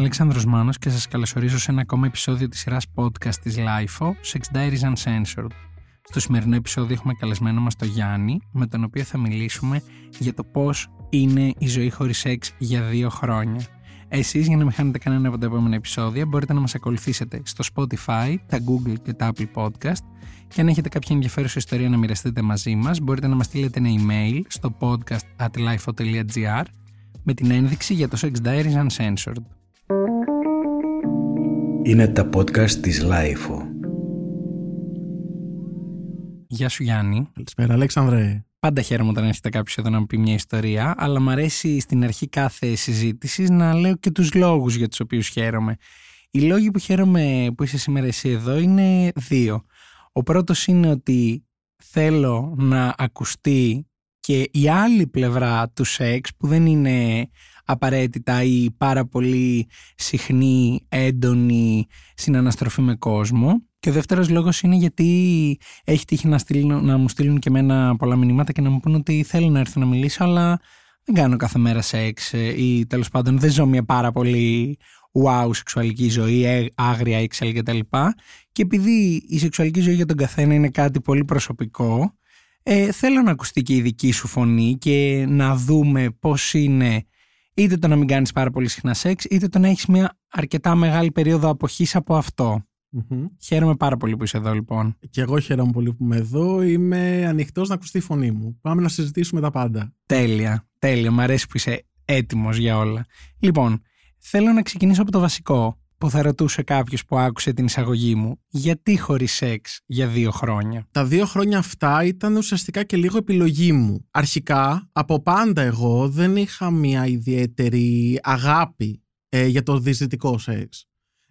Αλέξανδρος Μάνος και σας καλωσορίζω σε ένα ακόμα επεισόδιο της σειράς podcast της LIFO, Sex Diaries Uncensored. Στο σημερινό επεισόδιο έχουμε καλεσμένο μας τον Γιάννη, με τον οποίο θα μιλήσουμε για το πώς είναι η ζωή χωρίς σεξ για δύο χρόνια. Εσείς για να μην χάνετε κανένα από τα επόμενα επεισόδια μπορείτε να μας ακολουθήσετε στο Spotify, τα Google και τα Apple Podcast και αν έχετε κάποια ενδιαφέρουσα ιστορία να μοιραστείτε μαζί μας μπορείτε να μας στείλετε ένα email στο podcast at lifeo.gr με την ένδειξη για το Sex Diaries Uncensored. Είναι τα podcast της Lifeo. Γεια σου Γιάννη. Καλησπέρα Αλέξανδρε. Πάντα χαίρομαι όταν έρχεται κάποιος εδώ να μου πει μια ιστορία, αλλά μου αρέσει στην αρχή κάθε συζήτηση να λέω και τους λόγους για τους οποίους χαίρομαι. Οι λόγοι που χαίρομαι που είσαι σήμερα εσύ εδώ είναι δύο. Ο πρώτος είναι ότι θέλω να ακουστεί και η άλλη πλευρά του σεξ που δεν είναι απαραίτητα ή πάρα πολύ συχνή, έντονη συναναστροφή με κόσμο. Και ο δεύτερος λόγος είναι γιατί έχει τύχει να, στείλουν, να μου στείλουν και εμένα πολλά μηνύματα και να μου πούν ότι θέλω να έρθω να μιλήσω αλλά δεν κάνω κάθε μέρα σεξ ή τέλος πάντων δεν ζω μια πάρα πολύ wow σεξουαλική ζωή, ε, άγρια, έξαλλη κτλ. Και επειδή η σεξουαλική ζωή για τον καθένα είναι κάτι πολύ προσωπικό, ε, θέλω να ακουστεί και η δική σου φωνή και να δούμε πώς είναι είτε το να μην κάνεις πάρα πολύ συχνά σεξ, είτε το να έχεις μια αρκετά μεγάλη περίοδο αποχής από αυτό. Mm-hmm. Χαίρομαι πάρα πολύ που είσαι εδώ λοιπόν. Και εγώ χαίρομαι πολύ που είμαι εδώ. Είμαι ανοιχτός να ακουστεί η φωνή μου. Πάμε να συζητήσουμε τα πάντα. Τέλεια, τέλεια. Μ' αρέσει που είσαι έτοιμος για όλα. Λοιπόν, θέλω να ξεκινήσω από το βασικό που θα ρωτούσε κάποιος που άκουσε την εισαγωγή μου, γιατί χωρίς σεξ για δύο χρόνια; Τα δύο χρόνια αυτά ήταν ουσιαστικά και λίγο επιλογή μου. Αρχικά, από πάντα εγώ δεν είχα μια ιδιαίτερη αγάπη ε, για το διαισθητικό σεξ.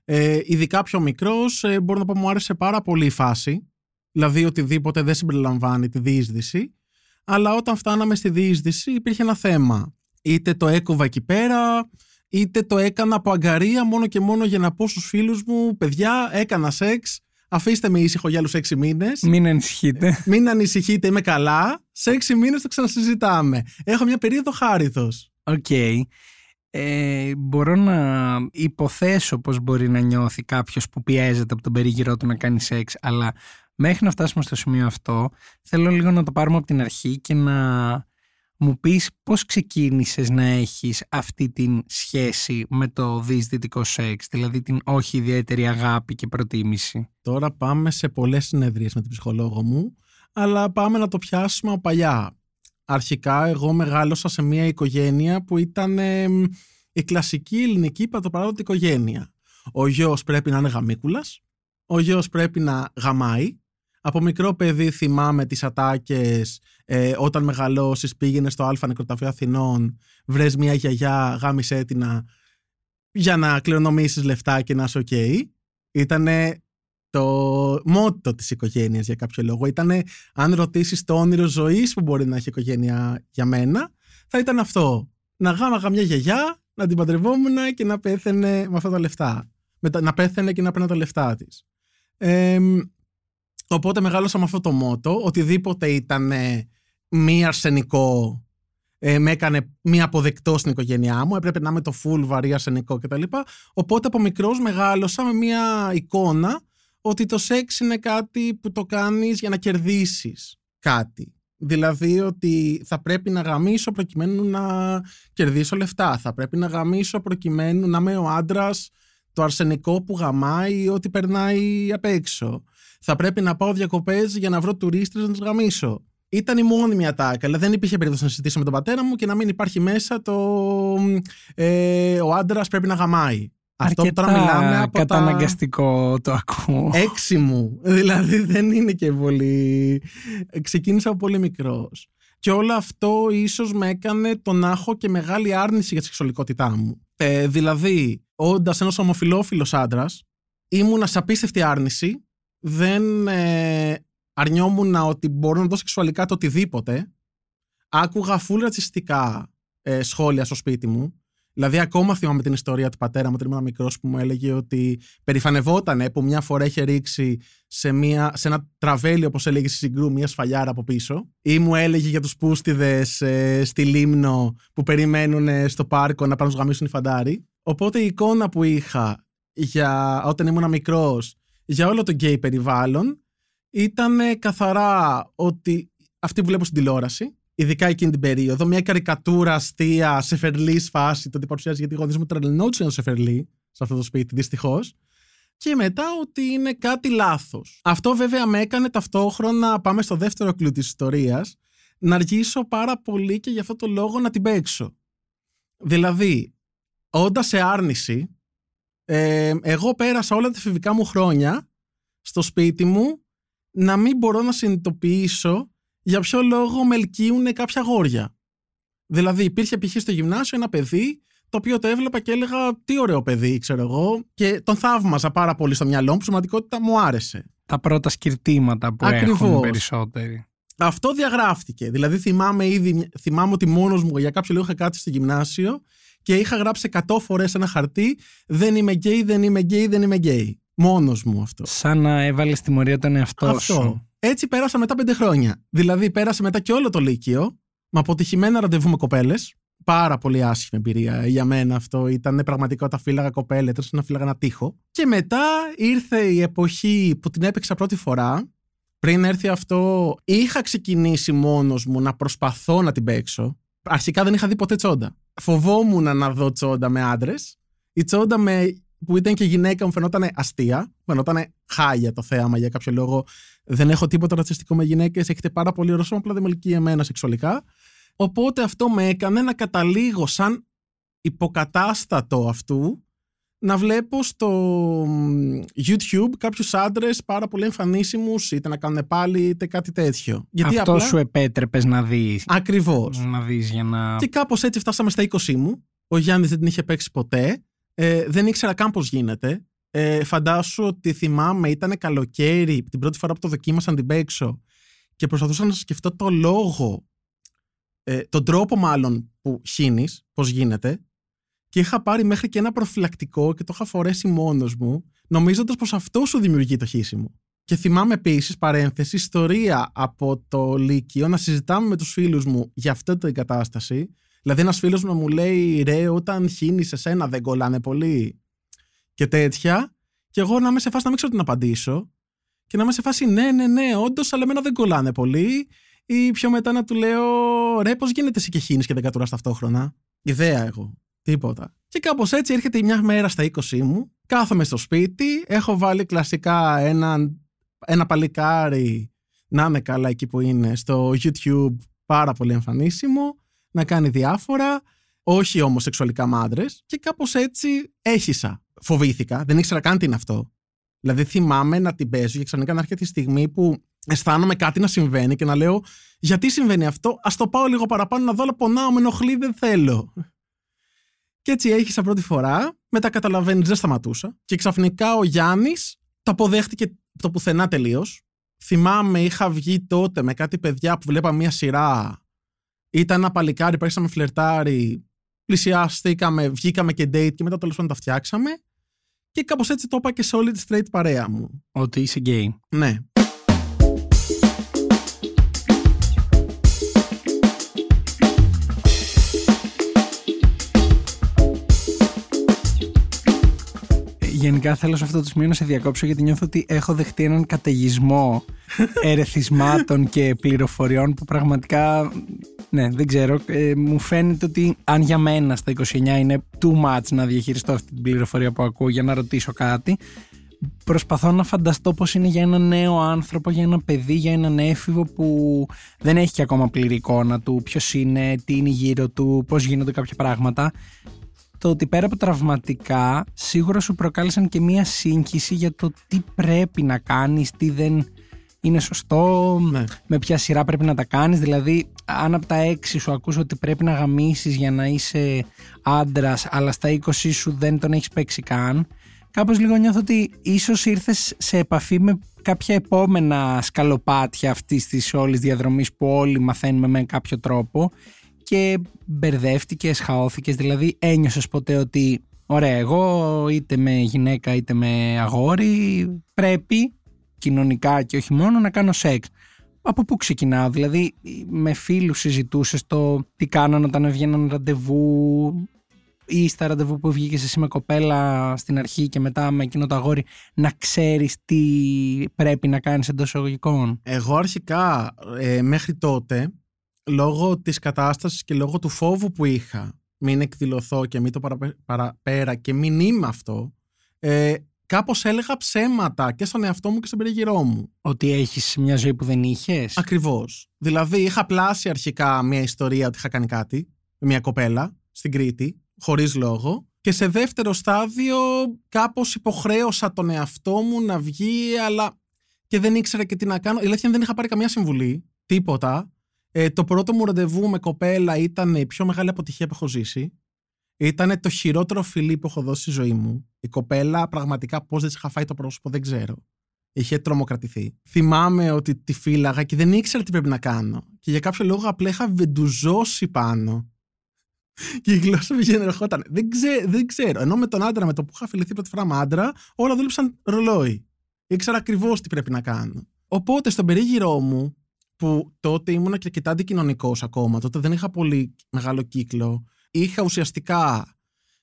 Ε, ειδικά πιο μικρός, ε, μπορώ να πω μου άρεσε πάρα πολύ η φάση. Δηλαδή οτιδήποτε δεν συμπεριλαμβάνει τη διείσδυση. Αλλά όταν φτάναμε στη διείσδυση υπήρχε ένα θέμα. Είτε το έκοβα εκεί πέρα, είτε το έκανα από αγκαρία μόνο και μόνο για να πω στους φίλους μου «Παιδιά, έκανα σεξ, αφήστε με ήσυχο για άλλους έξι μήνες». Μην ανησυχείτε. Μην ανησυχείτε, είμαι καλά. Σε έξι μήνες το ξανασυζητάμε. Έχω μια περίοδο χάρηθος. OK. Okay. Ε, μπορώ να υποθέσω πως μπορεί να νιώθει κάποιος που πιέζεται από τον περίγυρό του να κάνει σεξ, αλλά μέχρι να φτάσουμε στο σημείο αυτό, θέλω λίγο να το πάρουμε από την αρχή και να μου πεις πώς ξεκίνησες να έχεις αυτή την σχέση με το διεισδυτικό σεξ, δηλαδή την όχι ιδιαίτερη αγάπη και προτίμηση; Τώρα πάμε σε πολλές συνεδρίες με την ψυχολόγο μου, αλλά πάμε να το πιάσουμε από παλιά. Αρχικά εγώ μεγάλωσα σε μια οικογένεια που ήταν η κλασική ελληνική πατροπαράδοτη οικογένεια. Ο γιος πρέπει να είναι γαμίκουλας, ο γιος πρέπει να γαμάει, από μικρό παιδί θυμάμαι τις ατάκες ε, όταν μεγαλώσεις πήγαινες στο Α Νεκροταφείο Αθηνών βρες μια γιαγιά γάμησέ τηνα για να κληρονομήσεις λεφτά και να είσαι OK. Okay. Ήτανε το μότο της οικογένειας για κάποιο λόγο. Ήτανε αν ρωτήσεις το όνειρο ζωής που μπορεί να έχει η οικογένεια για μένα θα ήταν αυτό. Να γάμαγα μια γιαγιά, να την παντρευόμουν και να πέθαινε με αυτά τα λεφτά. Να πέθαινε και να παίρνει τα λεφτά της. Ε, Οπότε μεγάλωσα με αυτό το μότο. Οτιδήποτε ήταν μη αρσενικό ε, με έκανε μη αποδεκτό στην οικογένειά μου. Έπρεπε να είμαι το full βαρύ αρσενικό κτλ. Οπότε από μικρός μεγάλωσα με μια εικόνα ότι το σεξ είναι κάτι που το κάνεις για να κερδίσεις κάτι. Δηλαδή ότι θα πρέπει να γαμίσω προκειμένου να κερδίσω λεφτά. Θα πρέπει να γαμίσω προκειμένου να είμαι ο άντρας το αρσενικό που γαμάει ή ό,τι περνάει απ' έξω θα πρέπει να πάω διακοπές για να βρω τουρίστε να τους γαμίσω. Ήταν η μόνιμη ατάκα, αλλά δεν υπήρχε περίπτωση να συζητήσω με τον πατέρα μου και να μην υπάρχει μέσα το. Ε, ο άντρας πρέπει να γαμάει. Αυτό που τώρα μιλάμε από καταναγκαστικό το ακούω. Έξι μου. Δηλαδή δεν είναι και πολύ. Ξεκίνησα από πολύ μικρός. Και όλο αυτό ίσως με έκανε το να έχω και μεγάλη άρνηση για τη σεξουαλικότητά μου. Ε, δηλαδή, όντας ένας ομοφυλόφιλος άντρας, ήμουνα σε απίστευτη άρνηση δεν ε, αρνιόμουν ότι μπορώ να δω σεξουαλικά το οτιδήποτε. Άκουγα φουλ ρατσιστικά ε, σχόλια στο σπίτι μου. Δηλαδή, ακόμα θυμάμαι την ιστορία του πατέρα μου όταν ήμουν μικρός που μου έλεγε ότι περηφανευότανε που μια φορά είχε ρίξει σε, μια, σε ένα τραβέλι, όπως έλεγε στη Συγκρού, μια σφαλιάρα από πίσω. Ή μου έλεγε για τους πούστιδες ε, στη Λήμνο που περιμένουν στο πάρκο να πάνε να γαμήσουν οι φαντάροι. Οπότε η εικόνα που είχα για όταν ήμουν μικρός για όλο το γκέι περιβάλλον ήταν καθαρά ότι αυτή που βλέπω στην τηλεόραση, ειδικά εκείνη την περίοδο, μια καρικατούρα αστεία σε φερλή φάση, το ότι παρουσιάζει γιατί οι γονεί μου τρελνόντουσαν σε φερλή, σε αυτό το σπίτι, δυστυχώς. Και μετά ότι είναι κάτι λάθος. Αυτό βέβαια με έκανε ταυτόχρονα, πάμε στο δεύτερο κλου της ιστορίας, να αργήσω πάρα πολύ και για αυτό το λόγο να την παίξω. Δηλαδή, όντας σε άρνηση, ε, εγώ πέρασα όλα τα εφηβικά μου χρόνια στο σπίτι μου να μην μπορώ να συνειδητοποιήσω για ποιο λόγο με ελκύουν κάποια γόρια. Δηλαδή, υπήρχε π.χ. στο γυμνάσιο ένα παιδί το οποίο το έβλεπα και έλεγα τι ωραίο παιδί, ξέρω εγώ, και τον θαύμαζα πάρα πολύ στο μυαλό μου, που σημαντικότητα μου άρεσε. Τα πρώτα σκυρτήματα που Ακριβώς. έχουν περισσότεροι. Αυτό διαγράφτηκε. Δηλαδή, θυμάμαι ήδη, θυμάμαι ότι μόνος μου για κάποιο λόγο είχα κάτσει στο γυμνάσιο και είχα γράψει 100 φορές ένα χαρτί Δεν είμαι γκέι, δεν είμαι γκέι, δεν είμαι γκέι. Μόνος μου αυτό. Σαν να έβαλες τιμωρία τον εαυτό Αυτό. σου. Έτσι πέρασα μετά πέντε χρόνια. Δηλαδή, πέρασε μετά και όλο το Λύκειο με αποτυχημένα ραντεβού με κοπέλες. Πάρα πολύ άσχημη εμπειρία για μένα αυτό. Ήταν πραγματικά όταν φίλαγα κοπέλες, λες και φίλαγα ένα τοίχο. Και μετά ήρθε η εποχή που την έπαιξα πρώτη φορά. Πριν έρθει αυτό, είχα ξεκινήσει μόνος μου να προσπαθώ να την παίξω. Αρχικά δεν είχα δει ποτέ τσόντα. Φοβόμουν να δω τσόντα με άντρες. Η τσόντα με, που ήταν και γυναίκα μου φαινόταν αστεία. Φαινόταν χάλια το θέαμα για κάποιο λόγο. Δεν έχω τίποτα ρατσιστικό με γυναίκες. Έχετε πάρα πολύ ωραίο σώμα, απλά δεν με ελκύει εμένα σεξουαλικά. Οπότε αυτό με έκανε να καταλήγω σαν υποκατάστατο αυτού να βλέπω στο μ, YouTube κάποιους άντρες πάρα πολύ εμφανίσιμους είτε να κάνουν πάλι είτε κάτι τέτοιο. Γιατί Αυτό απλά... σου επέτρεπες να δεις. Ακριβώς. Να δεις για να. Και κάπως έτσι φτάσαμε στα 20 μου. Ο Γιάννης δεν την είχε παίξει ποτέ. Ε, δεν ήξερα καν πώς γίνεται. Ε, φαντάσου ότι θυμάμαι ήταν καλοκαίρι την πρώτη φορά που το δοκίμασα να την παίξω και προσπαθούσα να σκεφτώ το λόγο ε, τον τρόπο μάλλον που χύνεις, πώς γίνεται και είχα πάρει μέχρι και ένα προφυλακτικό και το είχα φορέσει μόνος μου νομίζοντας πως αυτό σου δημιουργεί το χύσιμο. Και θυμάμαι επίσης, παρένθεση, ιστορία από το Λύκειο να συζητάμε με τους φίλους μου για αυτή την κατάσταση. Δηλαδή, ένας φίλος μου να μου λέει ρε, όταν χύνεις σε σένα δεν κολλάνε πολύ και τέτοια. Και εγώ να είμαι σε φάση να μην ξέρω τι να απαντήσω. Και να είμαι σε φάση ναι, ναι, ναι, όντως, αλλά εμένα δεν κολλάνε πολύ. Ή πιο μετά να του λέω ρε, πώς γίνεται εσύ και χύνεις και δεν κατουράς ταυτόχρονα; Ιδέα εγώ. Τίποτα. Και κάπως έτσι έρχεται μια μέρα στα 20 μου. Κάθομαι στο σπίτι. Έχω βάλει κλασικά ένα, ένα παλικάρι να είναι καλά εκεί που είναι στο YouTube. Πάρα πολύ εμφανίσιμο. Να κάνει διάφορα. Όχι όμως σεξουαλικά με άντρες. Και κάπως έτσι έχισα. Φοβήθηκα. Δεν ήξερα καν τι είναι αυτό. Δηλαδή θυμάμαι να την παίζω και ξαφνικά να έρχεται η στιγμή που αισθάνομαι κάτι να συμβαίνει και να λέω γιατί συμβαίνει αυτό, ας το πάω λίγο παραπάνω να δω αλλά πονάω, με ενοχλεί, δεν θέλω. Και έτσι έχισα πρώτη φορά, μετά καταλαβαίνεις δεν σταματούσα και ξαφνικά ο Γιάννης το αποδέχτηκε το πουθενά τελείως. Θυμάμαι είχα βγει τότε με κάτι παιδιά που βλέπα μια σειρά. Ήταν ένα παλικάρι που άρχισα με φλερτάρι, πλησιαστήκαμε, βγήκαμε και date και μετά τέλος πάντων τα φτιάξαμε. Και κάπως έτσι το είπα και σε όλη τη straight παρέα μου. Ότι είσαι gay. Ναι. Γενικά θέλω σε αυτό το σημείο να σε διακόψω γιατί νιώθω ότι έχω δεχτεί έναν καταιγισμό ερεθισμάτων και πληροφοριών που πραγματικά, ναι, δεν ξέρω, ε, μου φαίνεται ότι αν για μένα στα 29 είναι too much να διαχειριστώ αυτή την πληροφορία που ακούω για να ρωτήσω κάτι, προσπαθώ να φανταστώ πώς είναι για έναν νέο άνθρωπο, για ένα παιδί, για έναν έφηβο που δεν έχει και ακόμα πλήρη εικόνα του, ποιος είναι, τι είναι γύρω του, πώς γίνονται κάποια πράγματα το ότι πέρα από τραυματικά σίγουρα σου προκάλεσαν και μία σύγχυση για το τι πρέπει να κάνεις, τι δεν είναι σωστό, Ναι. με ποια σειρά πρέπει να τα κάνεις. Δηλαδή, αν από τα έξι σου ακούς ότι πρέπει να γαμίσεις για να είσαι άντρας, αλλά στα 20 σου δεν τον έχεις παίξει καν, κάπως λίγο νιώθω ότι ίσως ήρθες σε επαφή με κάποια επόμενα σκαλοπάτια αυτής της όλης διαδρομής που όλοι μαθαίνουμε με κάποιο τρόπο και μπερδεύτηκες, χαώθηκες. Δηλαδή, ένιωσες ποτέ ότι, ωραία, εγώ είτε με γυναίκα είτε με αγόρι πρέπει κοινωνικά και όχι μόνο να κάνω σεξ. Από πού ξεκινάω, δηλαδή με φίλους συζητούσες το τι κάνανε όταν έβγαιναν ραντεβού, ή στα ραντεβού που βγήκε εσύ με κοπέλα στην αρχή και μετά με εκείνο το αγόρι να ξέρεις τι πρέπει να κάνεις εντός εισαγωγικών; Εγώ αρχικά ε, μέχρι τότε, λόγω της κατάστασης και λόγω του φόβου που είχα, μην εκδηλωθώ και μην το παραπέρα και μην είμαι αυτό, ε, κάπως έλεγα ψέματα και στον εαυτό μου και στον περιγυρό μου. Ότι έχεις μια ζωή που δεν είχες; Ακριβώς. Δηλαδή, είχα πλάσει αρχικά μια ιστορία ότι είχα κάνει κάτι με μια κοπέλα στην Κρήτη, χωρίς λόγο. Και σε δεύτερο στάδιο, κάπως υποχρέωσα τον εαυτό μου να βγει, αλλά και δεν ήξερα και τι να κάνω. Η αλήθεια δεν είχα πάρει καμία συμβουλή, τίποτα. Ε, το πρώτο μου ραντεβού με κοπέλα ήταν η πιο μεγάλη αποτυχία που έχω ζήσει. Ήταν το χειρότερο φιλί που έχω δώσει στη ζωή μου. Η κοπέλα πραγματικά πώς δεν της είχα φάει το πρόσωπο δεν ξέρω. Είχε τρομοκρατηθεί. Θυμάμαι ότι τη φύλαγα και δεν ήξερα τι πρέπει να κάνω. Και για κάποιο λόγο απλά είχα βεντουζώσει πάνω. Και η γλώσσα μου ερχόταν. Δεν, ξέ, δεν ξέρω. Ενώ με τον άντρα με το που είχα φιληθεί πρώτη φορά με άντρα, όλα δούλεψαν ρολόι. Ήξερα ακριβώς τι πρέπει να κάνω. Οπότε στον περίγυρό μου, που τότε ήμουν και αρκετά αντικοινωνικός ακόμα, τότε δεν είχα πολύ μεγάλο κύκλο, είχα ουσιαστικά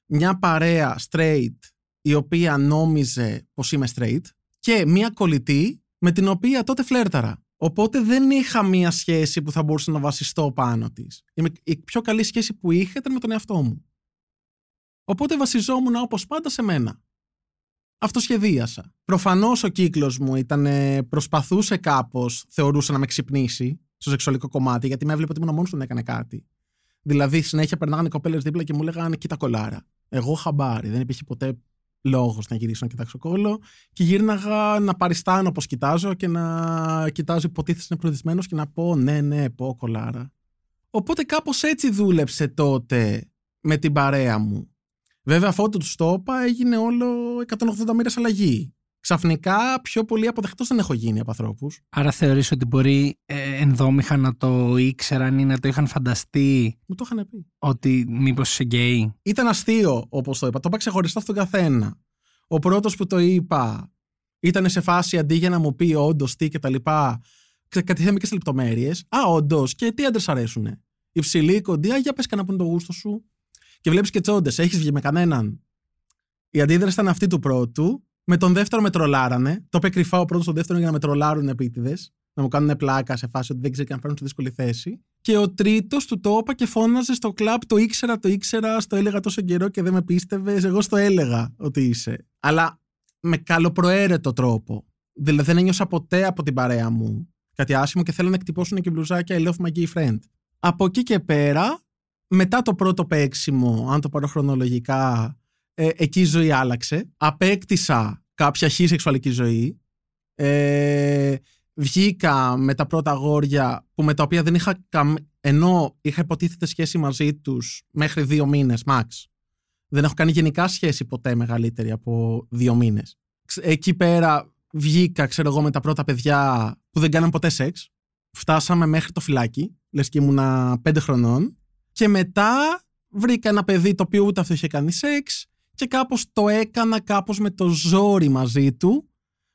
μια παρέα straight η οποία νόμιζε πως είμαι straight και μια κολλητή με την οποία τότε φλέρταρα. Οπότε δεν είχα μια σχέση που θα μπορούσα να βασιστώ πάνω της. Η πιο καλή σχέση που είχα ήταν με τον εαυτό μου. Οπότε βασιζόμουν όπως πάντα σε μένα. Αυτό σχεδίασα. Προφανώς ο κύκλος μου ήταν, προσπαθούσε κάπως, θεωρούσε να με ξυπνήσει στο σεξουαλικό κομμάτι, γιατί με έβλεπε ότι ήμουν μόνος του να έκανε κάτι. Δηλαδή, συνέχεια περνάγανε κοπέλες δίπλα και μου λέγανε Κοίτα κολάρα. Εγώ χαμπάρι. Δεν υπήρχε ποτέ λόγος να γυρίσω να κοιτάξω κόλλο. Και γύρναγα να παριστάνω όπω κοιτάζω και να κοιτάζω υποτίθεται είναι προεδισμένο και να πω Ναι, ναι, πω κολάρα. Οπότε κάπως έτσι δούλεψε τότε με την παρέα μου. Βέβαια, αφού του το είπα, έγινε όλο 180 μέρε αλλαγή ξαφνικά πιο πολύ αποδεκτό δεν έχω γίνει από ανθρώπους. Άρα θεωρείς ότι μπορεί ε, ενδόμηχα να το ήξεραν ή να το είχαν φανταστεί. Μου το είχαν πει. Ότι μήπως είσαι γκέι; Ήταν αστείο, όπως το είπα. Το είπα ξεχωριστά στον καθένα. Ο πρώτος που το είπα ήταν σε φάση αντί για να μου πει όντως τι και τα λοιπά. Κατηθέμε και σε λεπτομέρειες. Α, όντως. Και τι άντρες αρέσουνε; Υψηλή, κοντή. για πες κανένα που είναι το γούστο σου. Και βλέπεις και τσόντες. Έχεις βγει με κανέναν. Η αντίδραση ήταν αυτή του πρώτου με τον δεύτερο με τρολάρανε. Το είπε κρυφά ο πρώτος στον δεύτερο για να με τρολάρουν επίτηδες. Να μου κάνουν πλάκα σε φάση ότι δεν ξέρει και αν φέρουν σε δύσκολη θέση. Και ο τρίτος του το είπα και φώναζε στο κλαπ. Το ήξερα, το ήξερα, στο έλεγα τόσο καιρό και δεν με πίστευες. Εγώ στο έλεγα ότι είσαι. Αλλά με καλοπροαίρετο τρόπο. Δηλαδή δεν ένιωσα ποτέ από την παρέα μου κάτι άσχημο και θέλω να εκτυπώσουν και μπλουζάκια I love my gay friend. Από εκεί και πέρα, μετά το πρώτο παίξιμο, αν το πάρω χρονολογικά, ε, εκεί η ζωή άλλαξε. Απέκτησα κάποια χή σεξουαλική ζωή. Ε, βγήκα με τα πρώτα αγόρια που με τα οποία δεν είχα καμ... ενώ είχα υποτίθεται σχέση μαζί τους μέχρι δύο μήνες max. Δεν έχω κάνει γενικά σχέση ποτέ μεγαλύτερη από δύο μήνες. Εκεί πέρα βγήκα, ξέρω εγώ, με τα πρώτα παιδιά που δεν κάναν ποτέ σεξ. Φτάσαμε μέχρι το φιλάκι, λες και ήμουνα πέντε χρονών. Και μετά βρήκα ένα παιδί το οποίο ούτε αυτό είχε κάνει σεξ και κάπως το έκανα κάπως με το ζόρι μαζί του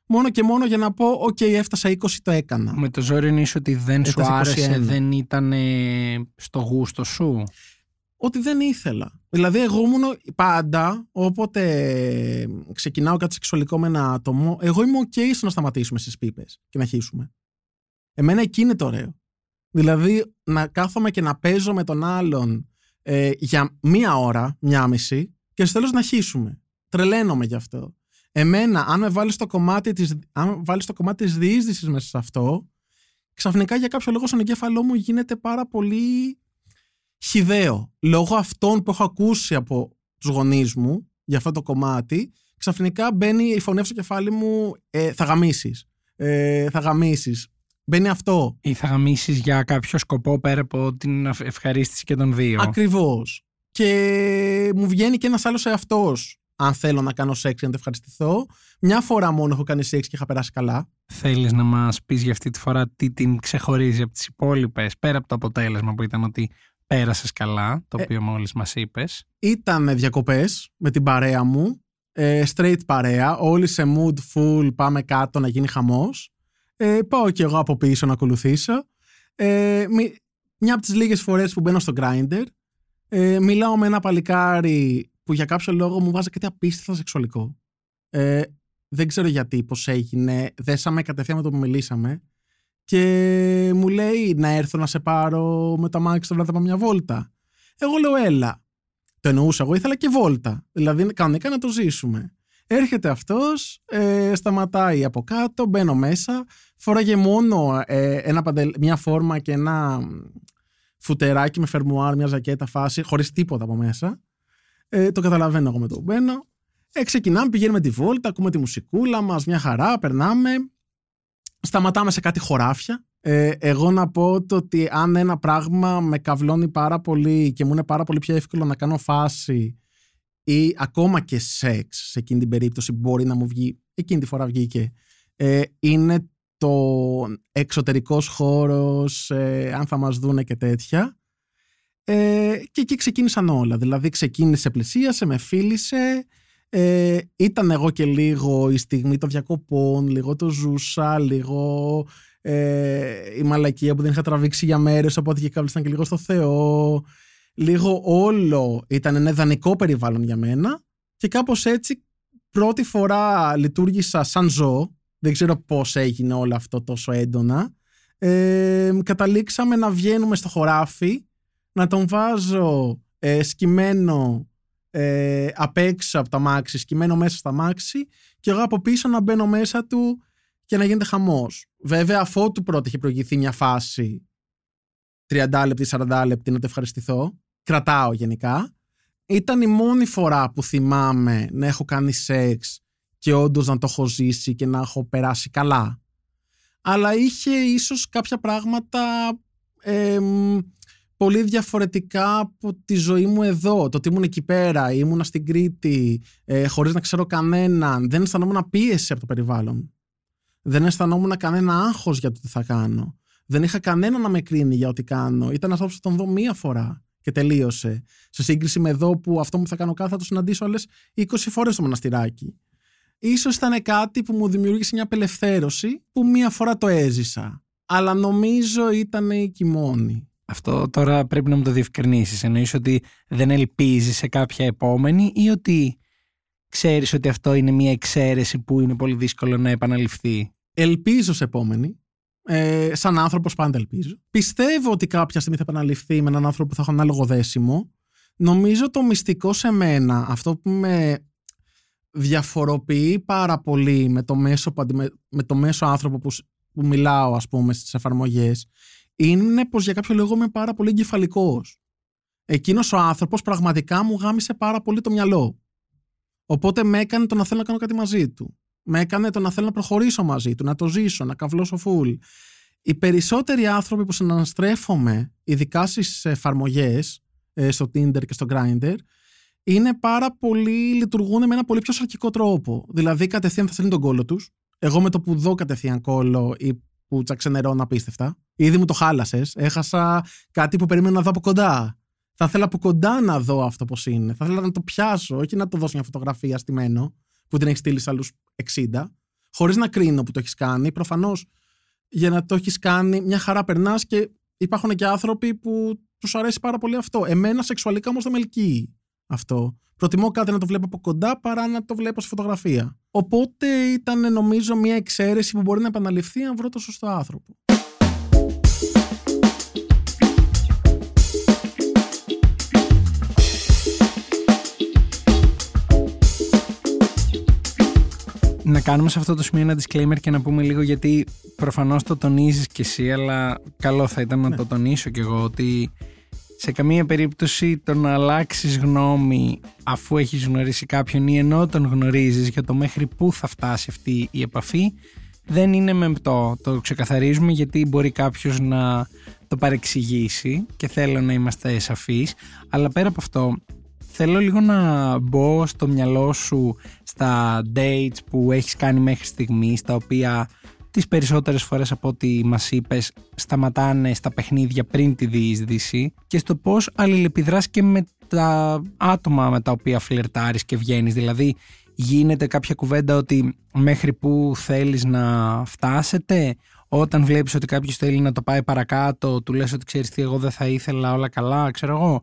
μόνο και μόνο για να πω OK okay, έφτασα 20 το έκανα. Με το ζόρι είναι ότι δεν σου άρεσε, δεν ήταν στο γούστο σου; Ότι δεν ήθελα. Δηλαδή εγώ ήμουν πάντα όποτε ξεκινάω κάτι σεξουαλικό με ένα άτομο εγώ είμαι οκ στο να σταματήσουμε στις πίπες και να χύσουμε. Εμένα εκεί είναι το ωραίο. Δηλαδή να κάθομαι και να παίζω με τον άλλον ε, για μία ώρα, μία μισή και στο τέλος να χύσουμε. Τρελαίνομαι γι' αυτό. Εμένα, αν με βάλεις στο κομμάτι της βάλεις το κομμάτι της διείσδυσης μέσα σε αυτό, ξαφνικά για κάποιο λόγο στον εγκέφαλό μου γίνεται πάρα πολύ χιδαίο. Λόγω αυτών που έχω ακούσει από τους γονείς μου για αυτό το κομμάτι, ξαφνικά μπαίνει η φωνή στο κεφάλι μου ε, θα γαμίσεις. Ε, θα γαμίσεις. Μπαίνει αυτό. Ή θα γαμίσεις για κάποιο σκοπό πέρα από την ευχαρίστηση και των δύο. Ακριβώς και μου βγαίνει και ένας άλλος εαυτός. Αν θέλω να κάνω σεξ για να το ευχαριστηθώ. Μια φορά μόνο έχω κάνει σεξ και είχα περάσει καλά. Θέλεις να μας πεις για αυτή τη φορά τι την ξεχωρίζει από τις υπόλοιπες, πέρα από το αποτέλεσμα που ήταν ότι πέρασες καλά, το ε, οποίο μόλις μας είπες. Ήταν διακοπές με την παρέα μου. Ε, straight παρέα. Όλοι σε mood full, πάμε κάτω να γίνει χαμός. Ε, πάω και εγώ από πίσω να ακολουθήσω. Ε, μια από τις λίγες φορές που μπαίνω στο grinder Ε, μιλάω με ένα παλικάρι που για κάποιο λόγο μου βάζει κάτι απίστευτα σεξουαλικό. Ε, δεν ξέρω γιατί, πώς έγινε. Δέσαμε κατευθείαν με το που μιλήσαμε. Και μου λέει να έρθω να σε πάρω με τα μάξι το βράδυ μια βόλτα. Εγώ λέω έλα. Το εννοούσα εγώ, ήθελα και βόλτα. Δηλαδή κανονικά να το ζήσουμε. Έρχεται αυτός, ε, σταματάει από κάτω, μπαίνω μέσα, φοράγε μόνο ε, ένα μια φόρμα και ένα φουτεράκι με φερμουάρ, μια ζακέτα φάση, χωρίς τίποτα από μέσα. Ε, το καταλαβαίνω εγώ με το μπαίνω. Ε, ξεκινάμε, πηγαίνουμε τη βόλτα, ακούμε τη μουσικούλα μας, μια χαρά, περνάμε. Σταματάμε σε κάτι χωράφια. Ε, εγώ να πω το ότι αν ένα πράγμα με καυλώνει πάρα πολύ και μου είναι πάρα πολύ πιο εύκολο να κάνω φάση ή ακόμα και σεξ σε εκείνη την περίπτωση μπορεί να μου βγει, εκείνη τη φορά βγήκε, ε, είναι το εξωτερικός χώρος, ε, αν θα μας δούνε και τέτοια. Ε, και εκεί ξεκίνησαν όλα. Δηλαδή ξεκίνησε, πλησίασε, με φίλησε. Ε, ήταν εγώ και λίγο η στιγμή των διακοπών, λίγο το ζούσα, λίγο ε, η μαλακία που δεν είχα τραβήξει για μέρες, οπότε και κάβλησαν και λίγο στο Θεό. Λίγο όλο ήταν ένα ιδανικό περιβάλλον για μένα και κάπως έτσι πρώτη φορά λειτουργήσα σαν ζώο. Δεν ξέρω πώς έγινε όλο αυτό τόσο έντονα. Ε, καταλήξαμε να βγαίνουμε στο χωράφι να τον βάζω ε, σκυμμένο ε, απ' έξω από τα μάξι, σκυμμένο μέσα στα μάξι και εγώ από πίσω να μπαίνω μέσα του και να γίνεται χαμός. Βέβαια αφότου πρώτα είχε προηγηθεί μια φάση 30 λεπτή, 40 λεπτή να το ευχαριστηθώ, κρατάω γενικά. Ήταν η μόνη φορά που θυμάμαι να έχω κάνει σεξ και όντως να το έχω ζήσει και να έχω περάσει καλά. Αλλά είχε ίσως κάποια πράγματα ε, πολύ διαφορετικά από τη ζωή μου εδώ. Το ότι ήμουν εκεί πέρα, ήμουν στην Κρήτη, ε, χωρίς να ξέρω κανέναν. Δεν αισθανόμουν πίεση από το περιβάλλον. Δεν αισθανόμουν κανένα άγχος για το τι θα κάνω. Δεν είχα κανένα να με κρίνει για ό,τι κάνω. Ήταν ένα που θα τον δω μία φορά και τελείωσε. Σε σύγκριση με εδώ που αυτό που θα κάνω κάθε θα το συναντήσω άλλες 20 φορές στο μοναστηράκι. Ίσως ήταν κάτι που μου δημιούργησε μια απελευθέρωση που μία φορά το έζησα. Αλλά νομίζω ήταν η κοιμώνη. Αυτό τώρα πρέπει να μου το διευκρινίσεις. Εννοείς ότι δεν ελπίζεις σε κάποια επόμενη ή ότι ξέρεις ότι αυτό είναι μια εξαίρεση που είναι πολύ δύσκολο να επαναληφθεί; Ελπίζω σε επόμενη. Ε, σαν άνθρωπος πάντα ελπίζω. Πιστεύω ότι κάποια στιγμή θα επαναληφθεί με έναν άνθρωπο που θα έχω ανάλογο δέσιμο. Νομίζω το μυστικό σε μένα, αυτό που με διαφοροποιεί πάρα πολύ με το μέσο, με το μέσο άνθρωπο που, που μιλάω ας πούμε στις εφαρμογές είναι πως για κάποιο λόγο είμαι πάρα πολύ εγκεφαλικός. Εκείνος ο άνθρωπος πραγματικά μου γάμισε πάρα πολύ το μυαλό. Οπότε με έκανε το να θέλω να κάνω κάτι μαζί του. Με έκανε το να θέλω να προχωρήσω μαζί του, να το ζήσω, να καβλώσω φουλ. Οι περισσότεροι άνθρωποι που συναναστρέφομαι, ειδικά στις εφαρμογές, ε, στο Tinder και στο Grindr, είναι πάρα πολύ, λειτουργούν με ένα πολύ πιο σαρκικό τρόπο. Δηλαδή, κατευθείαν θα στέλνει τον κόλλο τους. Εγώ με το που δω κατευθείαν κόλλο ή που τσαξενερώνω απίστευτα. Ήδη μου το χάλασες. Έχασα κάτι που περίμενα να δω από κοντά. Θα ήθελα από κοντά να δω αυτό πώς είναι. Θα ήθελα να το πιάσω, όχι να το δώσω μια φωτογραφία στημένο που την έχεις στείλει σε άλλους 60. Χωρίς να κρίνω που το έχεις κάνει. Προφανώς για να το έχεις κάνει, μια χαρά περνάς και υπάρχουν και άνθρωποι που τους αρέσει πάρα πολύ αυτό. Εμένα σεξουαλικά όμως δεν με ελκύει αυτό. Προτιμώ κάτι να το βλέπω από κοντά παρά να το βλέπω σε φωτογραφία. Οπότε ήταν νομίζω μια εξαίρεση που μπορεί να επαναληφθεί αν βρω το σωστό άνθρωπο. Να κάνουμε σε αυτό το σημείο ένα disclaimer και να πούμε λίγο γιατί προφανώς το τονίζεις κι εσύ αλλά καλό θα ήταν να ναι. το τονίσω κι εγώ ότι σε καμία περίπτωση το να αλλάξεις γνώμη αφού έχεις γνωρίσει κάποιον ή ενώ τον γνωρίζεις για το μέχρι πού θα φτάσει αυτή η επαφή δεν είναι μεμπτό. Το ξεκαθαρίζουμε γιατί μπορεί κάποιος να το παρεξηγήσει και θέλω να είμαστε σαφείς αλλά πέρα από αυτό θέλω λίγο να μπω στο μυαλό σου στα dates που έχεις κάνει μέχρι στιγμής τα οποία τις περισσότερες φορές από ό,τι μας είπες σταματάνε στα παιχνίδια πριν τη διείσδυση και στο πώς αλληλεπιδράς και με τα άτομα με τα οποία φλερτάρεις και βγαίνεις. Δηλαδή γίνεται κάποια κουβέντα ότι μέχρι που θέλεις να φτάσετε; Όταν βλέπεις ότι κάποιος θέλει να το πάει παρακάτω του λες ότι ξέρεις τι εγώ δεν θα ήθελα όλα καλά ξέρω εγώ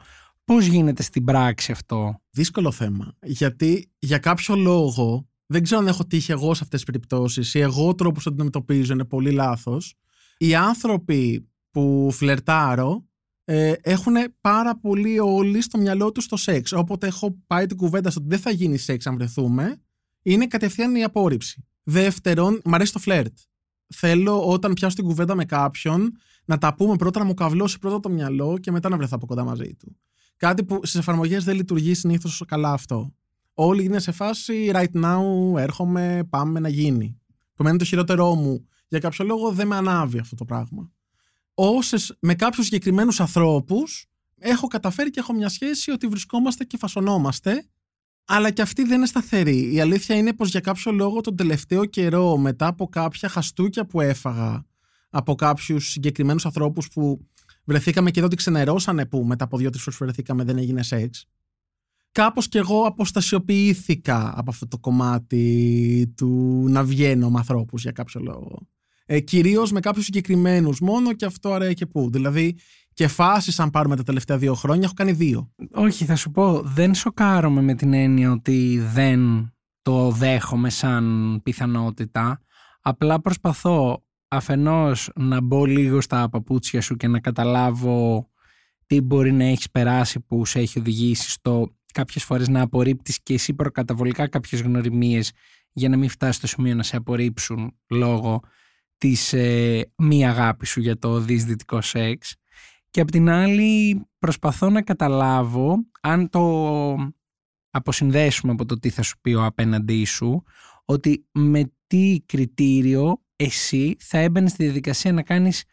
Πώς γίνεται στην πράξη αυτό; Δύσκολο θέμα. Γιατί για κάποιο λόγο, δεν ξέρω αν έχω τύχει εγώ σε αυτές τις περιπτώσεις ή εγώ ο τρόπος που αντιμετωπίζω είναι πολύ λάθος. Οι άνθρωποι που φλερτάρω ε, έχουν πάρα πολύ όλοι στο μυαλό τους το σεξ. Όποτε έχω πάει την κουβέντα στο ότι δεν θα γίνει σεξ αν βρεθούμε, είναι κατευθείαν η απόρριψη. Δεύτερον, μου αρέσει το φλερτ. Θέλω όταν πιάσω την κουβέντα με κάποιον να τα πούμε πρώτα, να μου καβλώσει πρώτα το μυαλό και μετά να βρεθώ από κοντά μαζί του. Κάτι που στις εφαρμογές δεν λειτουργεί συνήθως καλά αυτό. Όλοι είναι σε φάση right now, έρχομαι, πάμε να γίνει. Που το χειρότερό μου. Για κάποιο λόγο δεν με ανάβει αυτό το πράγμα. Όσες με κάποιους συγκεκριμένους ανθρώπους έχω καταφέρει και έχω μια σχέση ότι βρισκόμαστε και φασωνόμαστε αλλά και αυτή δεν είναι σταθερή. Η αλήθεια είναι πως για κάποιο λόγο τον τελευταίο καιρό μετά από κάποια χαστούκια που έφαγα από κάποιους συγκεκριμένους ανθρώπους που βρεθήκαμε και εδώ ότι ξενερώσανε που μετά από δύο-τρεις φορές βρεθήκαμε δεν έγινε σεξ. Κάπως και εγώ αποστασιοποιήθηκα από αυτό το κομμάτι του να βγαίνω με ανθρώπους για κάποιο λόγο. Ε, Κυρίως με κάποιους συγκεκριμένους μόνο και αυτό αρέσει και πού. Δηλαδή, και φάσει, αν πάρουμε τα τελευταία δύο χρόνια, έχω κάνει δύο. Όχι, θα σου πω, δεν σοκάρομαι με την έννοια ότι δεν το δέχομαι σαν πιθανότητα. Απλά προσπαθώ αφενός να μπω λίγο στα παπούτσια σου και να καταλάβω τι μπορεί να έχεις περάσει που σε έχει οδηγήσει στο κάποιες φορές να απορρίπτεις και εσύ προκαταβολικά κάποιες γνωριμίες για να μην φτάσεις στο σημείο να σε απορρίψουν λόγω της ε, μη αγάπης σου για το δυσδυτικό σεξ. Και απ' την άλλη προσπαθώ να καταλάβω αν το αποσυνδέσουμε από το τι θα σου πει ο απέναντί σου ότι με τι κριτήριο εσύ θα έμπαινες στη διαδικασία να κάνεις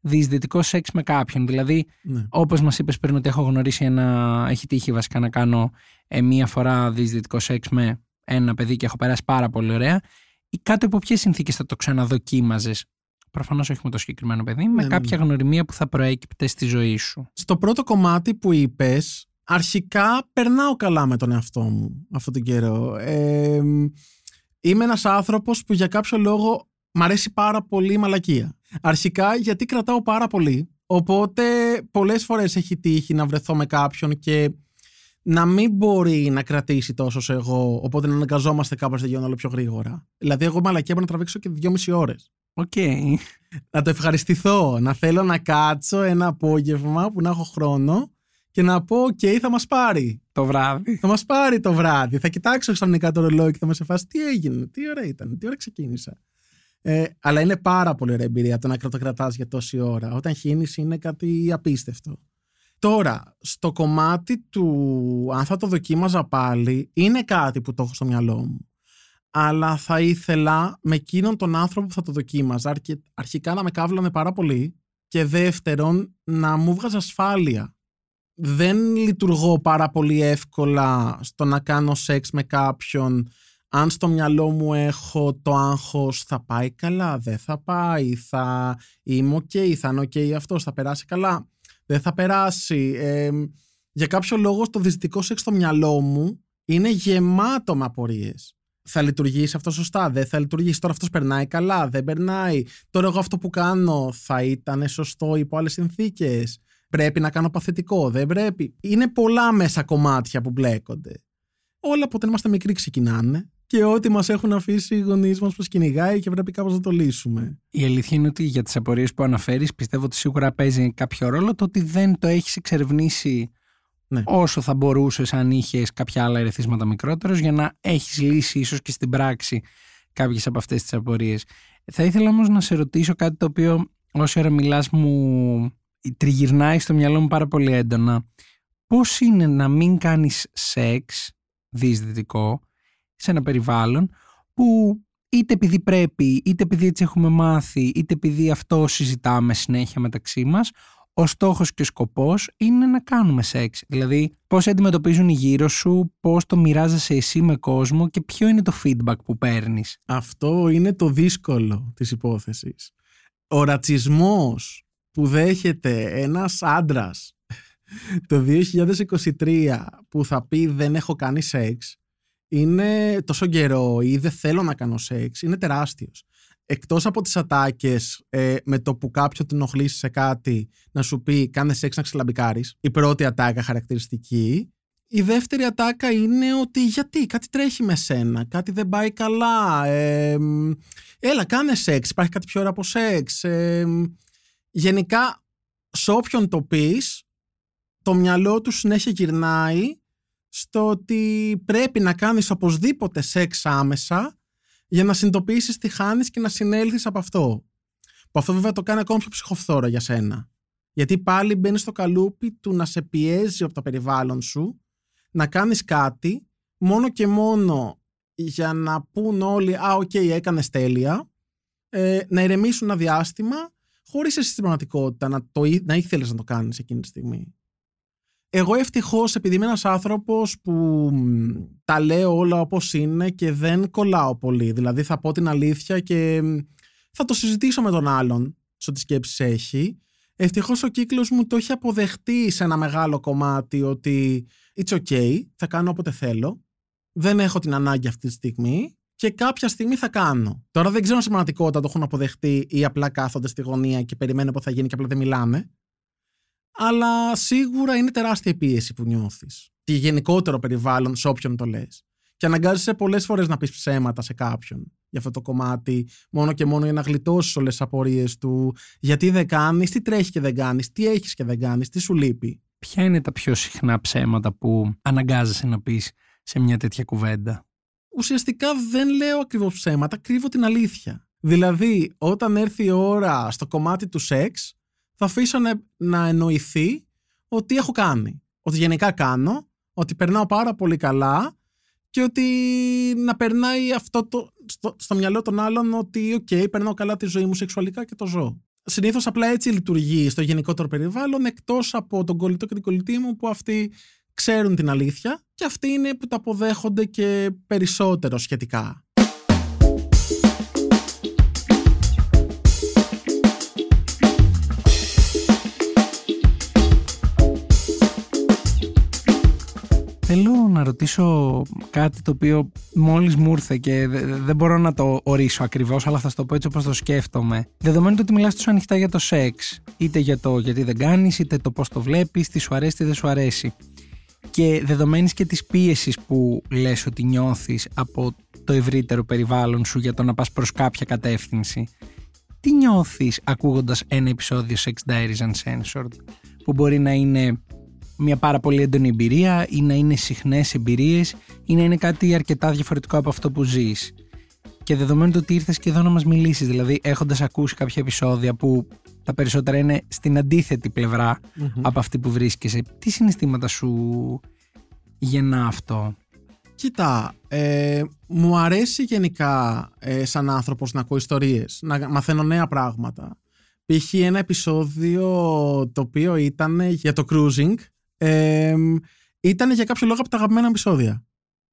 διεισδυτικό σεξ με κάποιον. Δηλαδή, ναι. όπως μας είπες πριν ότι έχω γνωρίσει ένα, έχει τύχει βασικά να κάνω ε, μία φορά διεισδυτικό σεξ με ένα παιδί και έχω περάσει πάρα πολύ ωραία ή κάτω από ποιες συνθήκες θα το ξαναδοκίμαζες; Προφανώς όχι με το συγκεκριμένο παιδί, με ναι, ναι, κάποια ναι. γνωριμία που θα προέκυπτε στη ζωή σου. Στο πρώτο κομμάτι που είπες, αρχικά περνάω καλά με τον εαυτό μου αυτόν τον καιρό. Ε, είμαι ένας άνθρωπος που για κάποιο λόγο μ' αρέσει πάρα πολύ η μαλακία. Αρχικά γιατί κρατάω πάρα πολύ. Οπότε πολλές φορές έχει τύχει να βρεθώ με κάποιον και να μην μπορεί να κρατήσει τόσο εγώ, οπότε να αναγκαζόμαστε κάπως να γίνουν όλο πιο γρήγορα. Δηλαδή, εγώ μαλακία μπορώ να τραβήξω και δυόμιση ώρες. Οκ. Να το ευχαριστηθώ. Να θέλω να κάτσω ένα απόγευμα που να έχω χρόνο και να πω: Οκ, θα μας πάρει. Το βράδυ. Θα μας πάρει το βράδυ. Θα κοιτάξω ξαφνικά το ρολόι και θα μα εφάσει τι έγινε, τι ώρα ήταν, τι ώρα ξεκίνησα. Ε, αλλά είναι πάρα πολύ ωραία εμπειρία το να κρατοκρατάς για τόση ώρα. Όταν χύνεις είναι κάτι απίστευτο. Τώρα, στο κομμάτι του αν θα το δοκίμαζα πάλι, είναι κάτι που το έχω στο μυαλό μου. Αλλά θα ήθελα με εκείνον τον άνθρωπο που θα το δοκίμαζα αρχικά να με κάβλανε πάρα πολύ και δεύτερον να μου βγάζει ασφάλεια. Δεν λειτουργώ πάρα πολύ εύκολα στο να κάνω σεξ με κάποιον αν στο μυαλό μου έχω το άγχος θα πάει καλά, δεν θα πάει, θα είμαι ok, θα είναι ok αυτός, θα περάσει καλά δεν θα περάσει. Ε, για κάποιο λόγο το δυστικό σεξ στο μυαλό μου είναι γεμάτο με απορίες. Θα λειτουργήσει αυτό σωστά, δεν θα λειτουργήσει. Τώρα αυτός περνάει καλά, δεν περνάει. Τώρα εγώ αυτό που κάνω θα ήταν σωστό υπό άλλες συνθήκες. Πρέπει να κάνω παθητικό, δεν πρέπει. Είναι πολλά μέσα κομμάτια που μπλέκονται. Όλα από όταν είμαστε μικροί ξεκινάνε και ό,τι μας έχουν αφήσει οι γονείς μας που κυνηγάει και πρέπει κάπως να το λύσουμε. Η αλήθεια είναι ότι για τις απορίες που αναφέρεις, πιστεύω ότι σίγουρα παίζει κάποιο ρόλο το ότι δεν το έχεις εξερευνήσει ναι. όσο θα μπορούσες αν είχες κάποια άλλα ερεθίσματα μικρότερος για να έχεις λύσει ίσως και στην πράξη κάποιες από αυτές τις απορίες. Θα ήθελα όμως να σε ρωτήσω κάτι το οποίο όσο ώρα μιλάς μου τριγυρνάει στο μυαλό μου πάρα πολύ έντονα. Πώς είναι να μην κάνεις σεξ δυσδυτικό σε ένα περιβάλλον που είτε επειδή πρέπει, είτε επειδή έτσι έχουμε μάθει, είτε επειδή αυτό συζητάμε συνέχεια μεταξύ μας, ο στόχος και ο σκοπός είναι να κάνουμε σεξ. Δηλαδή, πώς αντιμετωπίζουν οι γύρω σου, πώς το μοιράζεσαι εσύ με κόσμο και ποιο είναι το feedback που παίρνεις. Αυτό είναι το δύσκολο της υπόθεσης. Ο ρατσισμός που δέχεται ένας άντρας το 2023 που θα πει δεν έχω κάνει σεξ είναι τόσο καιρό ή δεν θέλω να κάνω σεξ, είναι τεράστιος. εκτός από τις ατάκες ε, με το που κάποιον την οχλήσει σε κάτι να σου πει κάνε σεξ να ξελαμπικάρεις η πρώτη ατάκα χαρακτηριστική. Η δεύτερη ατάκα είναι ότι γιατί κάτι τρέχει με σένα κάτι δεν πάει καλά ε, έλα κάνε σεξ υπάρχει κάτι πιο ωραίο από σεξ ε, γενικά σε όποιον το πεις το μυαλό του συνέχεια γυρνάει στο ότι πρέπει να κάνεις οπωσδήποτε σεξ άμεσα για να συνειδητοποιήσεις τι χάνεις και να συνέλθεις από αυτό. Που αυτό βέβαια το κάνει ακόμα πιο ψυχοφθόρο για σένα. Γιατί πάλι μπαίνεις στο καλούπι του να σε πιέζει από το περιβάλλον σου, να κάνεις κάτι μόνο και μόνο για να πούν όλοι «Α, OK, okay, έκανες τέλεια», ε, να ηρεμήσουν ένα διάστημα, χωρίς εσύ στην πραγματικότητα να, το, να ήθελες να το κάνεις εκείνη τη στιγμή. Εγώ ευτυχώς, επειδή είμαι ένας άνθρωπος που τα λέω όλα όπως είναι και δεν κολλάω πολύ. Δηλαδή, θα πω την αλήθεια και θα το συζητήσω με τον άλλον σε ό,τι σκέψεις έχει. Ευτυχώς ο κύκλος μου το έχει αποδεχτεί σε ένα μεγάλο κομμάτι ότι it's okay, θα κάνω όποτε θέλω. Δεν έχω την ανάγκη αυτή τη στιγμή και κάποια στιγμή θα κάνω. Τώρα δεν ξέρω σε πραγματικότητα το έχουν αποδεχτεί ή απλά κάθονται στη γωνία και περιμένουν που θα γίνει και απλά δεν μιλάνε αλλά σίγουρα είναι τεράστια η πίεση που νιώθεις. Και γενικότερο περιβάλλον σε όποιον το λες. Και αναγκάζεσαι πολλές φορές να πεις ψέματα σε κάποιον για αυτό το κομμάτι, μόνο και μόνο για να γλιτώσεις όλες τις απορίες του. Γιατί δεν κάνεις, τι τρέχει και δεν κάνεις, τι έχεις και δεν κάνεις, τι σου λείπει. Ποια είναι τα πιο συχνά ψέματα που αναγκάζεσαι να πεις σε μια τέτοια κουβέντα; Ουσιαστικά δεν λέω ακριβώς ψέματα, κρύβω την αλήθεια. Δηλαδή, όταν έρθει η ώρα στο κομμάτι του σεξ, θα αφήσω να εννοηθεί ότι έχω κάνει. Ότι γενικά κάνω, ότι περνάω πάρα πολύ καλά και ότι να περνάει αυτό το, στο, στο μυαλό των άλλων ότι OK, okay, περνάω καλά τη ζωή μου σεξουαλικά και το ζω. Συνήθως απλά έτσι λειτουργεί στο γενικότερο περιβάλλον, εκτός από τον κολλητό και την κολλητή μου που αυτοί ξέρουν την αλήθεια και αυτοί είναι που τα αποδέχονται και περισσότερο σχετικά. Θέλω να ρωτήσω κάτι το οποίο μόλις μου ήρθε και δεν μπορώ να το ορίσω ακριβώς αλλά θα το πω έτσι όπως το σκέφτομαι. Δεδομένου ότι μιλάς τόσο ανοιχτά για το σεξ, είτε για το γιατί δεν κάνεις, είτε το πώς το βλέπεις, τι σου αρέσει, τι δεν σου αρέσει. Και δεδομένης και της πίεσης που λες ότι νιώθεις από το ευρύτερο περιβάλλον σου για το να πας προς κάποια κατεύθυνση, τι νιώθεις ακούγοντας ένα επεισόδιο Sex Diaries Uncensored που μπορεί να είναι μια πάρα πολύ έντονη εμπειρία ή να είναι συχνές εμπειρίες ή να είναι κάτι αρκετά διαφορετικό από αυτό που ζεις. Και δεδομένου ότι ήρθες και εδώ να μας μιλήσεις, δηλαδή έχοντας ακούσει κάποια επεισόδια που τα περισσότερα είναι στην αντίθετη από αυτή που βρίσκεσαι, τι συναισθήματα σου γεννά αυτό; Κοίτα, ε, μου αρέσει γενικά ε, σαν άνθρωπος να ακούω ιστορίες, να μαθαίνω νέα πράγματα. Π.χ. ένα επεισόδιο το οποίο ήταν για το cruising ε, ήταν για κάποιο λόγο από τα αγαπημένα επεισόδια.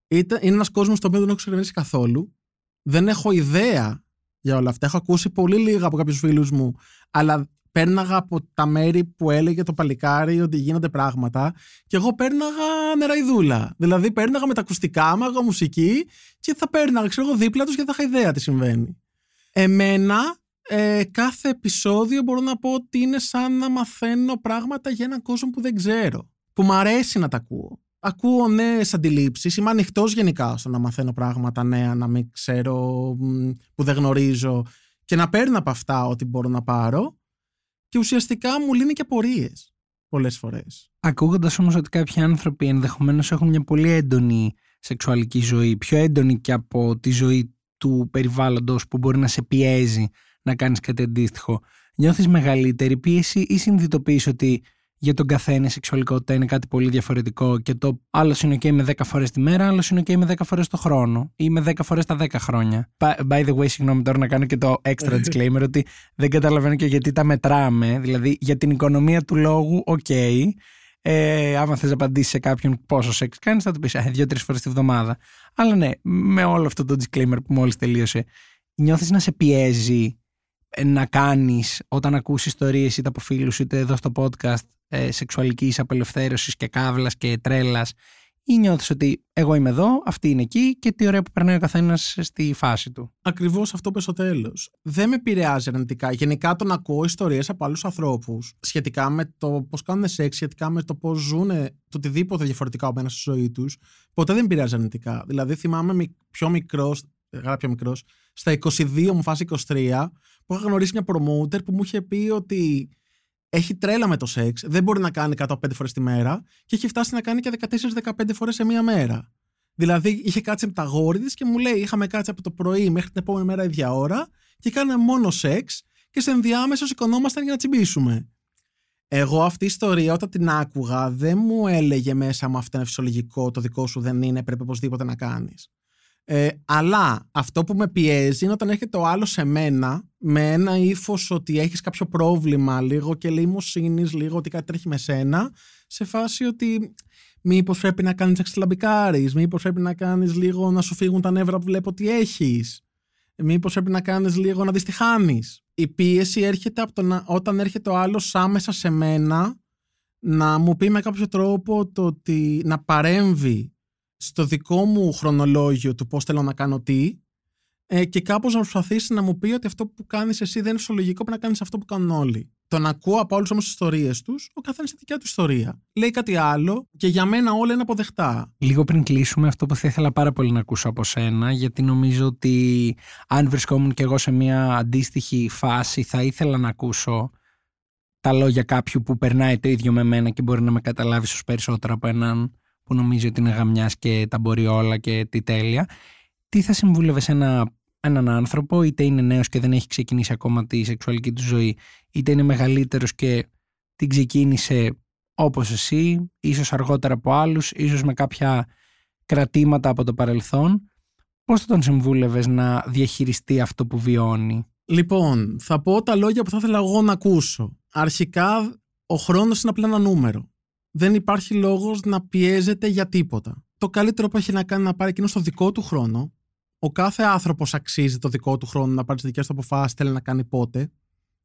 Ήταν, είναι ένας κόσμος το οποίο δεν έχω εξερευνήσει καθόλου. Δεν έχω ιδέα για όλα αυτά. Έχω ακούσει πολύ λίγα από κάποιους φίλους μου, αλλά πέρναγα από τα μέρη που έλεγε το παλικάρι ότι γίνονται πράγματα και εγώ πέρναγα νεραϊδούλα. Δηλαδή πέρναγα με τα ακουστικά, μάγα μουσική και θα πέρναγα, ξέρω εγώ, δίπλα τους και θα είχα ιδέα τι συμβαίνει. Εμένα, ε, κάθε επεισόδιο μπορώ να πω ότι είναι σαν να μαθαίνω πράγματα για έναν κόσμο που δεν ξέρω που μου αρέσει να τα ακούω. Ακούω νέε αντιλήψεις. Είμαι ανοιχτός γενικά στο να μαθαίνω πράγματα νέα, να μην ξέρω που δεν γνωρίζω και να παίρνω από αυτά ό,τι μπορώ να πάρω. Και ουσιαστικά μου λύνει και απορίες πολλές φορές. Ακούγοντας όμως ότι κάποιοι άνθρωποι ενδεχομένως έχουν μια πολύ έντονη σεξουαλική ζωή, πιο έντονη και από τη ζωή του περιβάλλοντος που μπορεί να σε πιέζει να κάνεις κάτι αντίστοιχο, νιώθεις μεγαλύτερη πίεση ή συνειδητοποιείς ότι για τον καθένα η σεξουαλικότητα είναι κάτι πολύ διαφορετικό και το άλλος είναι OK με 10 φορές τη μέρα, άλλος είναι OK με 10 φορές το χρόνο ή με 10 φορές τα 10 χρόνια. By the way, συγγνώμη τώρα να κάνω και το extra disclaimer ότι δεν καταλαβαίνω και γιατί τα μετράμε. Δηλαδή για την οικονομία του λόγου, OK. Ε, άμα θες να απαντήσεις σε κάποιον πόσο σεξ κάνεις, θα του πεις δύο-τρεις φορές τη βδομάδα. Αλλά ναι, με όλο αυτό το disclaimer που μόλις τελείωσε, νιώθεις να σε πιέζει να κάνεις όταν ακούσει ιστορίες είτε από φίλους είτε εδώ στο podcast ε, σεξουαλικής απελευθέρωσης και κάβλας και τρέλας ή νιώθεις ότι εγώ είμαι εδώ, αυτή είναι εκεί και τι ωραία που περνάει ο καθένας στη φάση του. Ακριβώς αυτό που στο τέλος. Δεν με επηρεάζει αρνητικά. Γενικά τον ακούω ιστορίες από άλλους ανθρώπους σχετικά με το πώς κάνουν σεξ, σχετικά με το πώς ζουν το οτιδήποτε διαφορετικά από στη ζωή τους. Ποτέ δεν με επηρεάζει αρνητικά. Δηλαδή θυμάμαι πιο μικρός, γράφει πιο μικρός, στα 22 μου φάση 23, που είχα γνωρίσει μια promoter που μου είχε πει ότι έχει τρέλα με το σεξ, δεν μπορεί να κάνει 105 φορές τη μέρα και έχει φτάσει να κάνει και 14-15 φορές σε μία μέρα. Δηλαδή είχε κάτσει με τα γόρι τη και μου λέει: Είχαμε κάτσει από το πρωί μέχρι την επόμενη μέρα ίδια ώρα και κάναμε μόνο σεξ και σε ενδιάμεσο σηκωνόμασταν για να τσιμπήσουμε. Εγώ αυτή η ιστορία όταν την άκουγα δεν μου έλεγε μέσα μου αυτό είναι φυσιολογικό, το δικό σου δεν είναι, πρέπει οπωσδήποτε να κάνεις. Ε, αλλά αυτό που με πιέζει είναι όταν έρχεται ο άλλος σε μένα με ένα ύφος ότι έχεις κάποιο πρόβλημα, λίγο και λιμοσύνης, λίγο ότι κάτι τρέχει με σένα, σε φάση ότι μήπως πρέπει να κάνεις εξελαμπικάρι, μήπως πρέπει να κάνεις λίγο να σου φύγουν τα νεύρα που βλέπω ότι έχεις. Μήπως πρέπει να κάνεις λίγο να δεις τι χάνεις. Η πίεση έρχεται από το να, όταν έρχεται ο άλλος άμεσα σε μένα να μου πει με κάποιο τρόπο το ότι να παρέμβει στο δικό μου χρονολόγιο του πώς θέλω να κάνω τι ε, και κάπως να προσπαθήσει να μου πει ότι αυτό που κάνεις εσύ δεν είναι φυσιολογικό, πρέπει να κάνεις αυτό που κάνουν όλοι. Τον ακούω από όλους όμως τις ιστορίες τους, ο καθένας τη δικιά του ιστορία. Λέει κάτι άλλο και για μένα όλα είναι αποδεκτά. Λίγο πριν κλείσουμε, αυτό που θα ήθελα πάρα πολύ να ακούσω από σένα, γιατί νομίζω ότι αν βρισκόμουν και εγώ σε μια αντίστοιχη φάση, θα ήθελα να ακούσω τα λόγια κάποιου που περνάει το ίδιο με μένα και μπορεί να με καταλάβει ίσως περισσότερο από έναν που νομίζει ότι είναι γαμιάς και τα μπορεί όλα και τι τέλεια. Τι θα συμβούλευε ένα, έναν άνθρωπο, είτε είναι νέος και δεν έχει ξεκινήσει ακόμα τη σεξουαλική του ζωή, είτε είναι μεγαλύτερος και την ξεκίνησε όπως εσύ, ίσως αργότερα από άλλους, ίσως με κάποια κρατήματα από το παρελθόν. Πώς θα τον συμβούλευες να διαχειριστεί αυτό που βιώνει; Λοιπόν, θα πω τα λόγια που θα ήθελα εγώ να ακούσω. Αρχικά, ο χρόνος είναι απλά ένα νούμερο δεν υπάρχει λόγος να πιέζεται για τίποτα. Το καλύτερο που έχει να κάνει να πάρει εκείνο στο δικό του χρόνο. Ο κάθε άνθρωπος αξίζει το δικό του χρόνο να πάρει τις δικές του αποφάσεις, θέλει να κάνει πότε.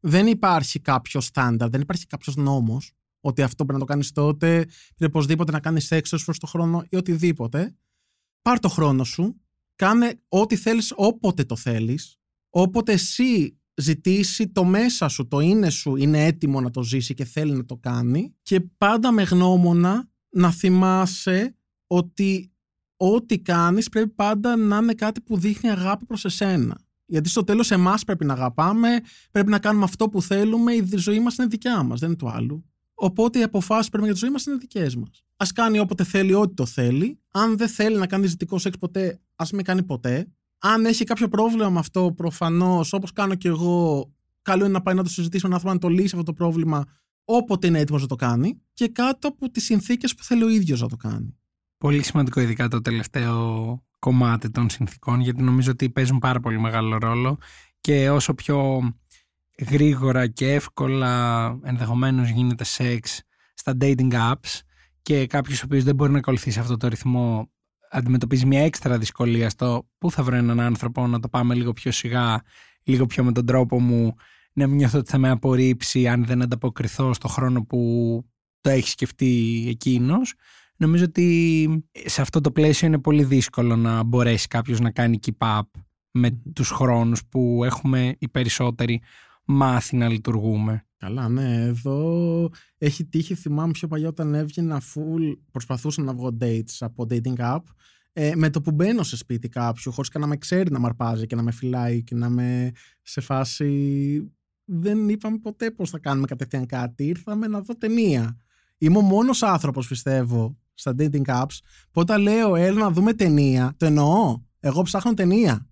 Δεν υπάρχει κάποιος στάνταρ, δεν υπάρχει κάποιος νόμος ότι αυτό πρέπει να το κάνεις τότε, πρέπει οπωσδήποτε να κάνεις έξω προς το χρόνο ή οτιδήποτε. Πάρ το χρόνο σου, κάνε ό,τι θέλεις όποτε το θέλεις, όποτε εσύ ζητήσει το μέσα σου, το είναι σου είναι έτοιμο να το ζήσει και θέλει να το κάνει και πάντα με γνώμονα να θυμάσαι ότι ό,τι κάνεις πρέπει πάντα να είναι κάτι που δείχνει αγάπη προς εσένα. Γιατί στο τέλος εμάς πρέπει να αγαπάμε, πρέπει να κάνουμε αυτό που θέλουμε, η ζωή μας είναι δικιά μας, δεν είναι του άλλου. Οπότε οι αποφάσεις πρέπει για τη ζωή μας είναι δικές μας. Α κάνει όποτε θέλει, ό,τι το θέλει. Αν δεν θέλει να κάνει ζητικό σεξ ποτέ, ας μην κάνει ποτέ. Αν έχει κάποιο πρόβλημα με αυτό, προφανώς, όπως κάνω και εγώ, καλό είναι να πάει να το συζητήσει με έναν άνθρωπο να το λύσει αυτό το πρόβλημα όποτε είναι έτοιμος να το κάνει και κάτω από τις συνθήκες που θέλει ο ίδιος να το κάνει. Πολύ σημαντικό, ειδικά το τελευταίο κομμάτι των συνθήκων, γιατί νομίζω ότι παίζουν πάρα πολύ μεγάλο ρόλο και όσο πιο γρήγορα και εύκολα ενδεχομένως γίνεται σεξ στα dating apps και κάποιος ο οποίος δεν μπορεί να ακολουθήσει αυτό το ρυθμό αντιμετωπίζει μια έξτρα δυσκολία στο πού θα βρω έναν άνθρωπο να το πάμε λίγο πιο σιγά, λίγο πιο με τον τρόπο μου, να μην νιώθω ότι θα με απορρίψει αν δεν ανταποκριθώ στο χρόνο που το έχει σκεφτεί εκείνος. Νομίζω ότι σε αυτό το πλαίσιο είναι πολύ δύσκολο να μπορέσει κάποιος να κάνει keep up με τους χρόνους που έχουμε οι περισσότεροι μάθει να λειτουργούμε. Καλά, ναι. Εδώ έχει τύχει, θυμάμαι πιο παλιά όταν έβγαινα full, προσπαθούσα να βγω dates από dating app. Ε, με το που μπαίνω σε σπίτι κάποιου, χωρίς και να με ξέρει να μαρπάζει και να με φυλάει και να με σε φάση. Δεν είπαμε ποτέ πώς θα κάνουμε κατευθείαν κάτι. Ήρθαμε να δω ταινία. Είμαι ο μόνος άνθρωπος, πιστεύω, στα dating apps που όταν λέω έλα να δούμε ταινία, το εννοώ. Εγώ ψάχνω ταινία.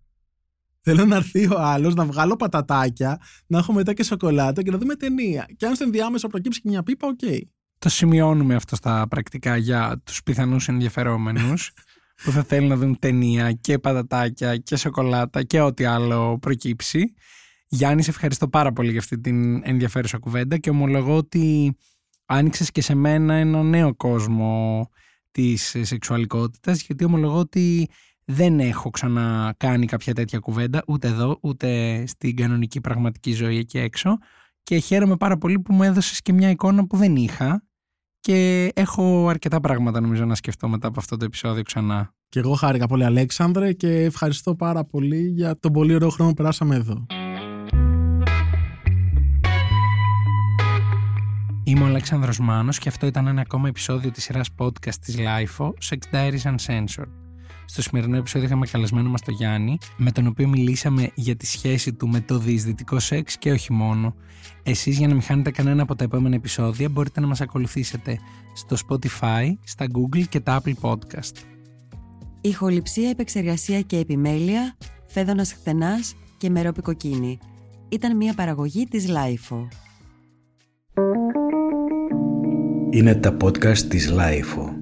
Θέλω να έρθει ο άλλος, να βγάλω πατατάκια, να έχω μετά και σοκολάτα και να δούμε ταινία. Και αν στο ενδιάμεσο προκύψει και μια πίπα, OK. Okay. Το σημειώνουμε αυτό στα πρακτικά για τους πιθανούς ενδιαφερόμενους που θα θέλουν να δουν ταινία και πατατάκια και σοκολάτα και ό,τι άλλο προκύψει. Γιάννη, σε ευχαριστώ πάρα πολύ για αυτή την ενδιαφέρουσα κουβέντα και ομολογώ ότι άνοιξες και σε μένα ένα νέο κόσμο της σεξουαλικότητας γιατί ομολογώ ότι δεν έχω ξανακάνει κάποια τέτοια κουβέντα ούτε εδώ ούτε στην κανονική πραγματική ζωή εκεί έξω και χαίρομαι πάρα πολύ που μου έδωσες και μια εικόνα που δεν είχα και έχω αρκετά πράγματα νομίζω να σκεφτώ μετά από αυτό το επεισόδιο ξανά. Και εγώ χάρηκα πολύ Αλέξανδρε και ευχαριστώ πάρα πολύ για τον πολύ ωραίο χρόνο που περάσαμε εδώ. Είμαι ο Αλέξανδρος Μάνος και αυτό ήταν ένα ακόμα επεισόδιο της σειράς podcast της LIFO, Sex Diaries Uncensored. Στο σημερινό επεισόδιο είχαμε καλεσμένο μας τον Γιάννη, με τον οποίο μιλήσαμε για τη σχέση του με το διεισδυτικό σεξ και όχι μόνο. Εσείς για να μην χάνετε κανένα από τα επόμενα επεισόδια μπορείτε να μας ακολουθήσετε στο Spotify, στα Google και τα Apple Podcast. Ηχοληψία, επεξεργασία και επιμέλεια, φέδωνας χτενάς και μερόπικο κοκκίνη. Ήταν μια παραγωγή της LIFO. Είναι τα podcast της Lifeo.